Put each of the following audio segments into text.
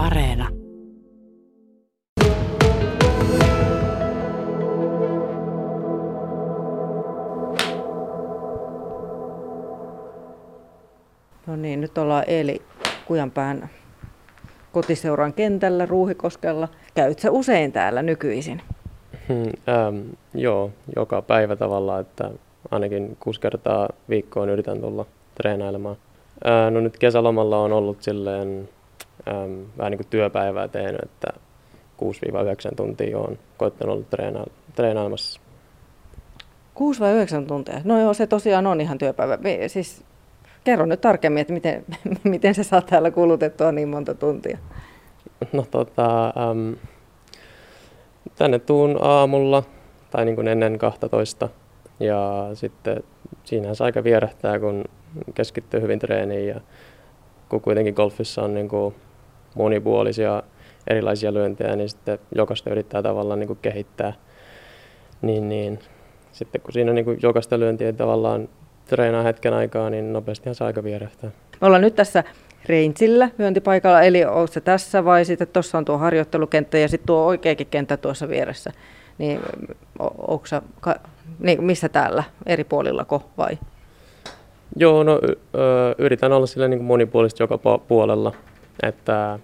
Areena. No niin, nyt ollaan Eeli Kujanpään kotiseuran kentällä Ruuhikoskella. Käytkö usein täällä nykyisin? Hmm, ähm, joo, joka päivä tavallaan, että ainakin kuusi kertaa viikkoon yritän tulla treenailemaan. Äh, no nyt kesälomalla on ollut silleen ähm, vähän niin kuin työpäivää tehnyt, että 6-9 tuntia on koittanut olla treena- treenailemassa. 6 vai 9 tuntia? No joo, se tosiaan on ihan työpäivä. Me- Siis kerro nyt tarkemmin, että miten, miten se saa täällä kulutettua niin monta tuntia. No tota, ähm, tänne tuun aamulla tai niin kuin ennen 12 ja sitten siinähän se aika vierähtää, kun keskittyy hyvin treeniin ja kun kuitenkin golfissa on niin kuin monipuolisia erilaisia lyöntejä, niin sitten jokaista yrittää tavallaan niin kuin kehittää. Niin, niin. Sitten kun siinä niin kuin jokaista lyöntiä tavallaan treenaa hetken aikaa, niin nopeastihan se aika vierähtää. Me ollaan nyt tässä Reintsillä myöntipaikalla, eli onko se tässä vai sitten tuossa on tuo harjoittelukenttä ja sitten tuo oikeakin kenttä tuossa vieressä. Niin, onko sä, ka, niin, missä täällä, eri puolillako vai? Joo, no yritän olla sillä niin kuin monipuolisesti joka pu- puolella, että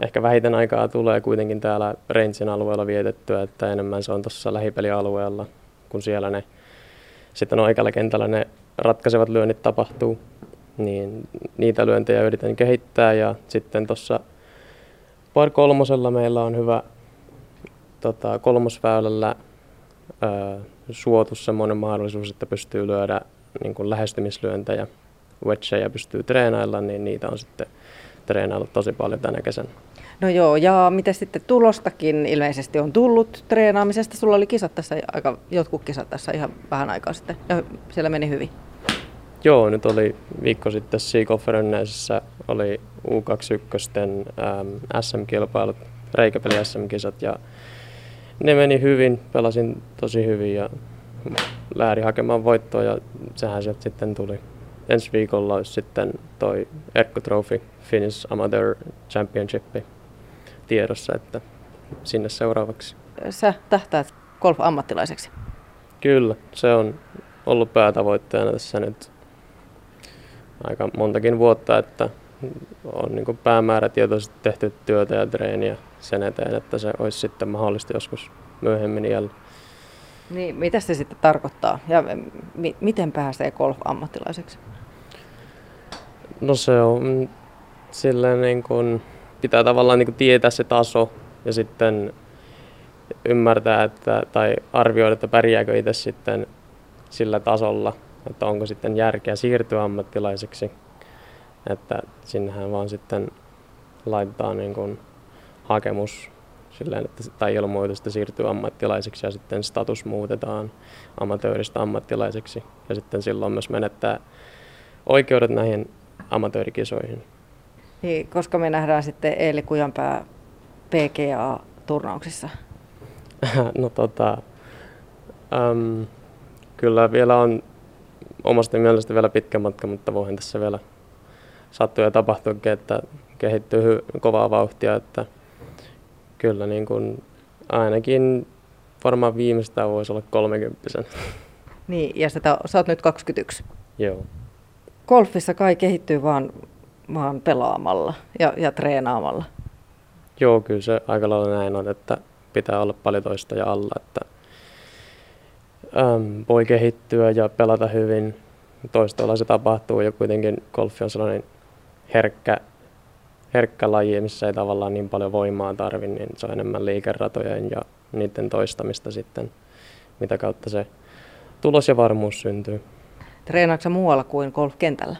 ehkä vähiten aikaa tulee kuitenkin täällä Rentsin alueella vietettyä, että enemmän se on tuossa lähipelialueella, kun siellä ne sitten oikealla kentällä ne ratkaisevat lyönnit tapahtuu, niin niitä lyöntejä yritän kehittää. Ja sitten tuossa par kolmosella meillä on hyvä tota, kolmosväylällä ö, suotu semmoinen mahdollisuus, että pystyy lyödä niin kuin lähestymislyöntejä, wedgejä pystyy treenailla, niin niitä on sitten treenailla tosi paljon tänä kesänä. No joo, ja miten sitten tulostakin ilmeisesti on tullut treenaamisesta? Sulla oli kisat tässä, aika, jotkut kisat tässä ihan vähän aikaa sitten, ja siellä meni hyvin. Joo, nyt oli viikko sitten Seaconferenceissa oli U21 ähm, SM-kilpailut, reikäpeli SM-kisat ja ne meni hyvin, pelasin tosi hyvin ja lähdin hakemaan voittoa ja sehän sieltä sitten tuli. Ensi viikolla olisi sitten toi Erkko Trophy Finnish Amateur Championship tiedossa, että sinne seuraavaksi. Sä tähtäät golf-ammattilaiseksi. Kyllä, se on ollut päätavoitteena tässä nyt aika montakin vuotta, että on niin päämäärätietoisesti tehty työtä ja treeniä sen eteen, että se olisi sitten mahdollista joskus myöhemmin iällä. Niin, mitä se sitten tarkoittaa ja mi- miten pääsee golf-ammattilaiseksi? No se on silleen niin kuin, pitää tavallaan niin kuin tietää se taso ja sitten ymmärtää että, tai arvioida, että pärjääkö itse sitten sillä tasolla, että onko sitten järkeä siirtyä ammattilaiseksi. Että sinnehän vaan sitten laitetaan niin kuin hakemus silleen, että, tai ilmoitus, että siirtyy ammattilaiseksi ja sitten status muutetaan amatööristä ammattilaiseksi. Ja sitten silloin myös menettää oikeudet näihin amatöörikisoihin. Niin, koska me nähdään sitten Eeli Kujanpää PGA-turnauksissa. no tota, äm, kyllä vielä on omasta mielestä vielä pitkä matka, mutta voihan tässä vielä sattua ja tapahtuakin, että kehittyy kovaa vauhtia, että kyllä niin kuin ainakin varmaan viimeistään voisi olla 30 Niin, ja sitä, sä oot nyt 21. Joo. Golfissa kai kehittyy vaan, vaan pelaamalla ja, ja treenaamalla. Joo, kyllä se aika lailla näin on, että pitää olla paljon toista ja alla, että äm, voi kehittyä ja pelata hyvin. Toistoilla se tapahtuu ja kuitenkin golfi on sellainen herkkä, herkkä laji, missä ei tavallaan niin paljon voimaa tarvi, niin se on enemmän liikeratojen ja niiden toistamista sitten, mitä kautta se tulos ja varmuus syntyy. Treenaatko muualla kuin golfkentällä?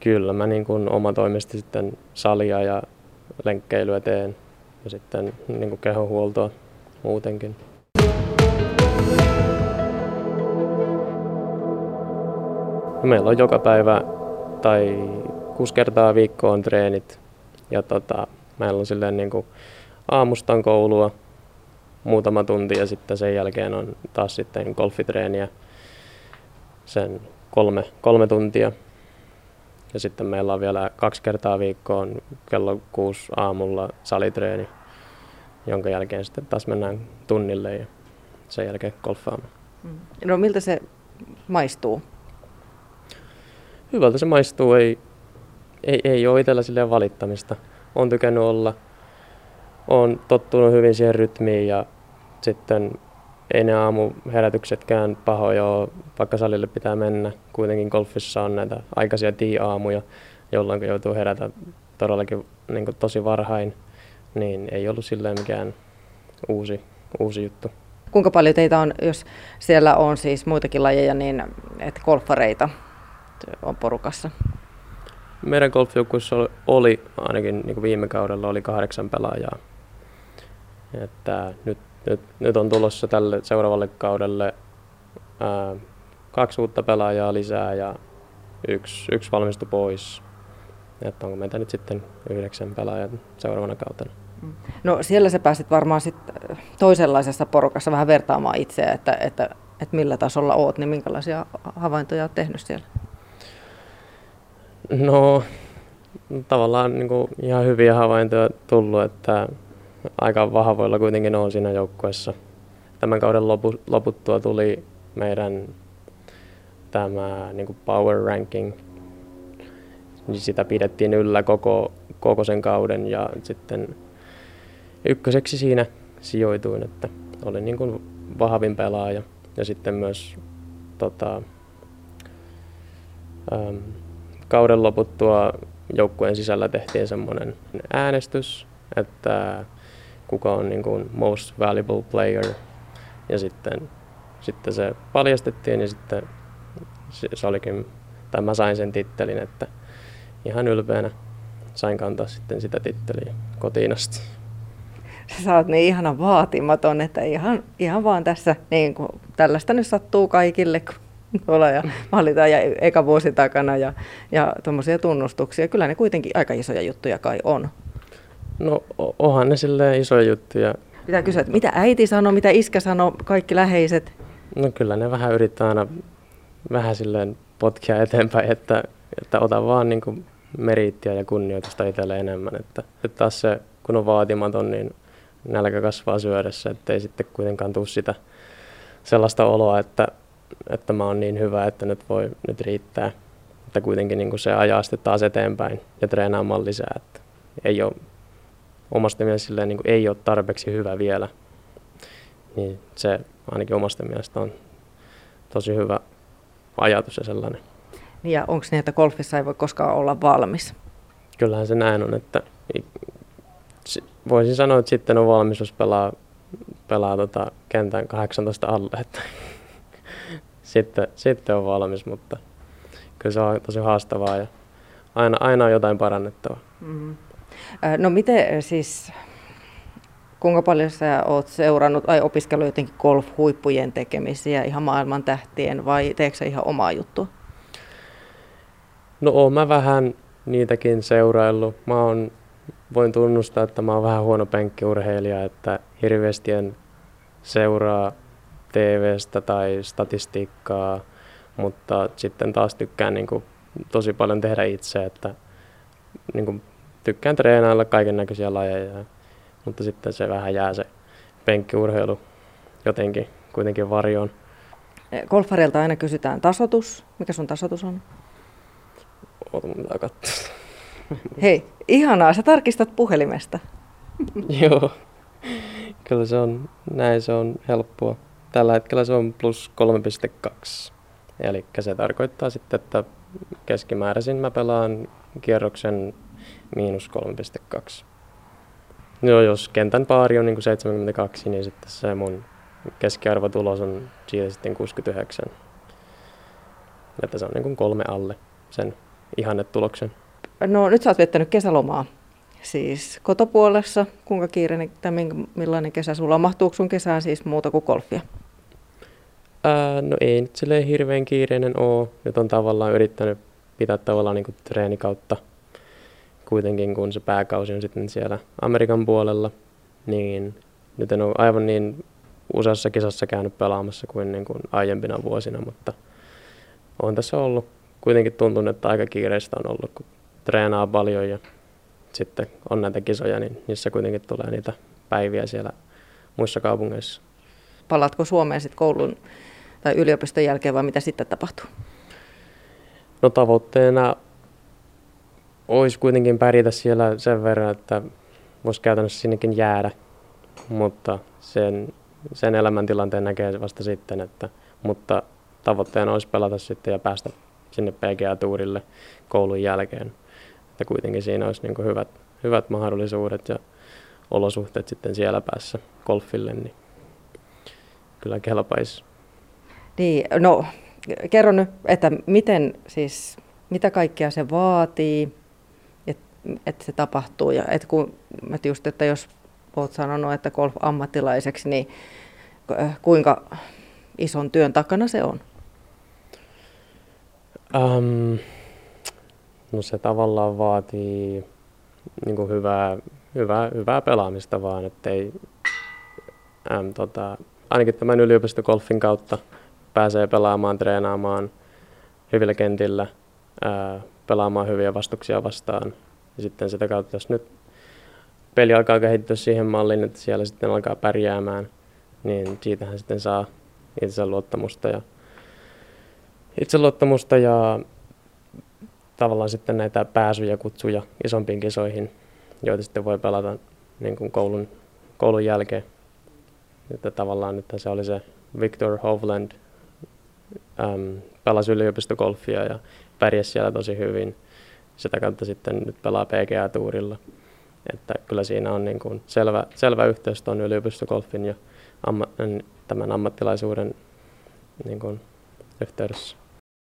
Kyllä, mä niin kuin omatoimisesti sitten salia ja lenkkeilyä teen ja sitten niin kuin kehohuoltoa muutenkin. Meillä on joka päivä tai kuusi kertaa viikkoon treenit ja tota, meillä on silleen niin kuin aamustan koulua muutama tunti ja sitten sen jälkeen on taas sitten golfitreeniä sen kolme, kolme tuntia. Ja sitten meillä on vielä kaksi kertaa viikkoon kello kuusi aamulla salitreeni, jonka jälkeen sitten taas mennään tunnille ja sen jälkeen golfaamaan. Mm. No miltä se maistuu? Hyvältä se maistuu, ei, ei, ei ole itsellä silleen valittamista. Olen tykännyt olla, olen tottunut hyvin siihen rytmiin ja sitten ei ne aamuherätyksetkään pahoja ole, vaikka salille pitää mennä. Kuitenkin golfissa on näitä aikaisia tii-aamuja, jolloin joutuu herätä todellakin niin tosi varhain, niin ei ollut silleen mikään uusi, uusi juttu. Kuinka paljon teitä on, jos siellä on siis muitakin lajeja, niin että golfareita on porukassa? Meidän golfjoukkueessa oli ainakin niin kuin viime kaudella oli kahdeksan pelaajaa. Että nyt, nyt, nyt on tulossa tälle seuraavalle kaudelle ää, kaksi uutta pelaajaa lisää ja yksi, yksi valmistui pois. Että onko meitä nyt sitten yhdeksän pelaajaa seuraavana kautena. No siellä sä pääsit varmaan sit toisenlaisessa porukassa vähän vertaamaan itseä, että, että, että millä tasolla oot, niin minkälaisia havaintoja olet tehnyt siellä? No tavallaan niin kuin ihan hyviä havaintoja tullut, että aika vahvoilla kuitenkin on siinä joukkueessa. Tämän kauden lopu, loputtua tuli meidän tämä niin kuin power ranking. Niin sitä pidettiin yllä koko, koko sen kauden ja sitten ykköseksi siinä sijoituin, että olin niin kuin vahvin pelaaja ja sitten myös tota, ähm, kauden loputtua joukkueen sisällä tehtiin semmoinen äänestys, että kuka on niin kuin most valuable player. Ja sitten, sitten se paljastettiin ja sitten se, se olikin, tai mä sain sen tittelin, että ihan ylpeänä sain kantaa sitten sitä titteliä kotiin asti. Sä oot niin ihana vaatimaton, että ihan, ihan vaan tässä niin kuin, tällaista nyt sattuu kaikille, kun tuolla ja valitaan ja eka vuosi takana ja, ja tuommoisia tunnustuksia. Kyllä ne kuitenkin aika isoja juttuja kai on. No onhan ne silleen isoja juttuja. Pitää kysyä, että mitä äiti sanoo, mitä iskä sanoo, kaikki läheiset? No kyllä ne vähän yrittää aina vähän silleen potkia eteenpäin, että, että ota vaan niin kuin meriittiä ja kunnioitusta itselle enemmän. Että, että taas se, kun on vaatimaton, niin nälkä kasvaa syödessä, ettei sitten kuitenkaan tule sitä sellaista oloa, että, että mä oon niin hyvä, että nyt voi, nyt riittää. Että kuitenkin niin se ajaa sitten taas eteenpäin ja treenaamaan lisää. Että ei ole, omasta mielestä niin ei ole tarpeeksi hyvä vielä. Niin se ainakin omasta mielestä on tosi hyvä ajatus ja sellainen. Ja onko niin, että golfissa ei voi koskaan olla valmis? Kyllähän se näin on, että voisin sanoa, että sitten on valmis, jos pelaa, pelaa tota kentän 18 alle. Että sitten, sitten on valmis, mutta kyllä se on tosi haastavaa ja aina, aina on jotain parannettavaa. Mm-hmm. No miten siis, kuinka paljon sä oot seurannut tai opiskellut jotenkin golf-huippujen tekemisiä ihan maailman tähtien vai teekö sä ihan omaa juttua? No oon mä vähän niitäkin seuraillut. Mä oon voin tunnustaa, että mä oon vähän huono penkkiurheilija, että hirveästi en seuraa TVstä tai statistiikkaa, mutta sitten taas tykkään niin kuin, tosi paljon tehdä itse, että niin kuin, tykkään treenailla kaiken näköisiä lajeja, mutta sitten se vähän jää se penkkiurheilu jotenkin kuitenkin varjoon. Golfarilta aina kysytään tasotus. Mikä sun tasotus on? Pitää katsoa. Hei, ihanaa, sä tarkistat puhelimesta. Joo, kyllä se on, näin se on helppoa. Tällä hetkellä se on plus 3,2. Eli se tarkoittaa sitten, että keskimääräisin mä pelaan kierroksen miinus 3,2. No jos kentän paari on niin kuin 72, niin sitten se mun keskiarvotulos on siitä sitten 69. Että se on niin kuin kolme alle sen ihannetuloksen. No nyt sä oot viettänyt kesälomaa siis kotopuolessa. Kuinka kiireinen tai millainen kesä sulla on? Mahtuuko sun kesään siis muuta kuin golfia? Ää, no ei nyt silleen hirveän kiireinen oo. Nyt on tavallaan yrittänyt pitää tavallaan niin treenikautta kuitenkin, kun se pääkausi on sitten siellä Amerikan puolella. Niin nyt en ole aivan niin useassa kisassa käynyt pelaamassa kuin, niin kuin aiempina vuosina, mutta olen tässä ollut kuitenkin tuntunut, että aika kiireistä on ollut, kun treenaa paljon ja sitten on näitä kisoja, niin niissä kuitenkin tulee niitä päiviä siellä muissa kaupungeissa. Palatko Suomeen sitten koulun tai yliopiston jälkeen vai mitä sitten tapahtuu? No tavoitteena olisi kuitenkin pärjätä siellä sen verran, että voisi käytännössä sinnekin jäädä, mutta sen, sen elämäntilanteen näkee vasta sitten, että, mutta tavoitteena olisi pelata sitten ja päästä sinne PGA-tuurille koulun jälkeen. Että kuitenkin siinä olisi niin hyvät, hyvät mahdollisuudet ja olosuhteet sitten siellä päässä golfille, niin kyllä kelpaisi. Niin, no kerro nyt, että miten siis, mitä kaikkea se vaatii, että, että se tapahtuu. Ja että kun, että just, että jos olet sanonut, että golf-ammattilaiseksi, niin kuinka ison työn takana se on? Um, no se tavallaan vaatii niin kuin hyvää, hyvää, hyvää pelaamista vaan, ettei äm, tota, ainakin tämän yliopistogolfin kautta pääsee pelaamaan, treenaamaan hyvillä kentillä, pelaamaan hyviä vastuksia vastaan. Ja sitten sitä kautta, jos nyt peli alkaa kehittyä siihen malliin, että siellä sitten alkaa pärjäämään, niin siitähän sitten saa itseluottamusta ja, itseluottamusta ja tavallaan sitten näitä pääsyjä, kutsuja isompiin kisoihin, joita sitten voi pelata niin kuin koulun, koulun jälkeen. Että tavallaan että se oli se Victor Hovland, äm, pelasi yliopistogolfia ja pärjäsi siellä tosi hyvin. Sitä kautta sitten nyt pelaa PGA-tuurilla. Että kyllä siinä on niin kuin selvä, selvä yhteys tuon yliopistogolfin ja amma, tämän ammattilaisuuden niin kuin yhteydessä.